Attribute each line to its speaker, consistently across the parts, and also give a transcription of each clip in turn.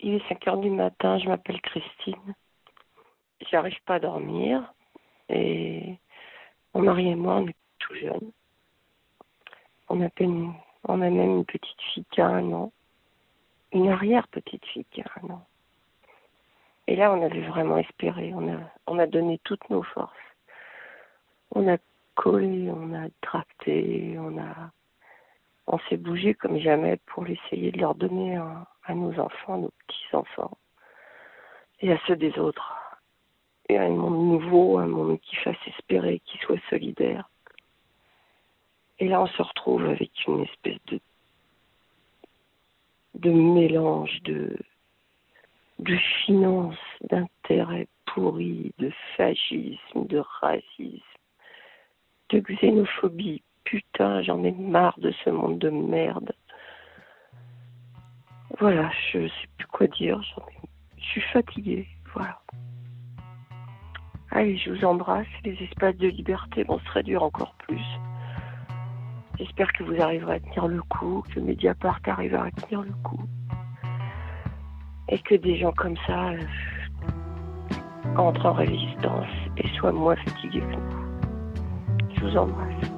Speaker 1: Il est 5 heures du matin, je m'appelle Christine. J'arrive pas à dormir. Et mon mari et moi, on est tout jeunes. On a, on a même une petite fille qui a un an. Une arrière-petite fille qui a un an. Et là, on avait vraiment espéré. On a, on a donné toutes nos forces. On a collé, on a tracté, on a, on s'est bougé comme jamais pour essayer de leur donner à nos enfants, à nos petits enfants et à ceux des autres. Et un monde nouveau, un monde qui fasse espérer, qui soit solidaire. Et là, on se retrouve avec une espèce de, mélange de, de finance, d'intérêt pourri, de fascisme, de racisme, de xénophobie. Putain, j'en ai marre de ce monde de merde. Voilà, je sais plus quoi dire. Je suis fatiguée. Voilà. Allez, je vous embrasse. Les espaces de liberté vont se réduire encore plus. J'espère que vous arriverez à tenir le coup, que Mediapart arrivera à tenir le coup et que des gens comme ça euh, entrent en résistance et soient moins fatigués que nous. Je vous embrasse.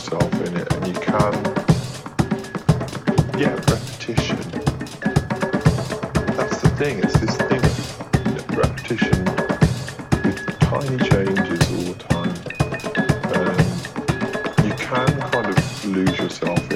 Speaker 2: yourself in it and you can get repetition. That's the
Speaker 3: thing, it's this thing of repetition with tiny changes all the time. Um, you can kind of lose yourself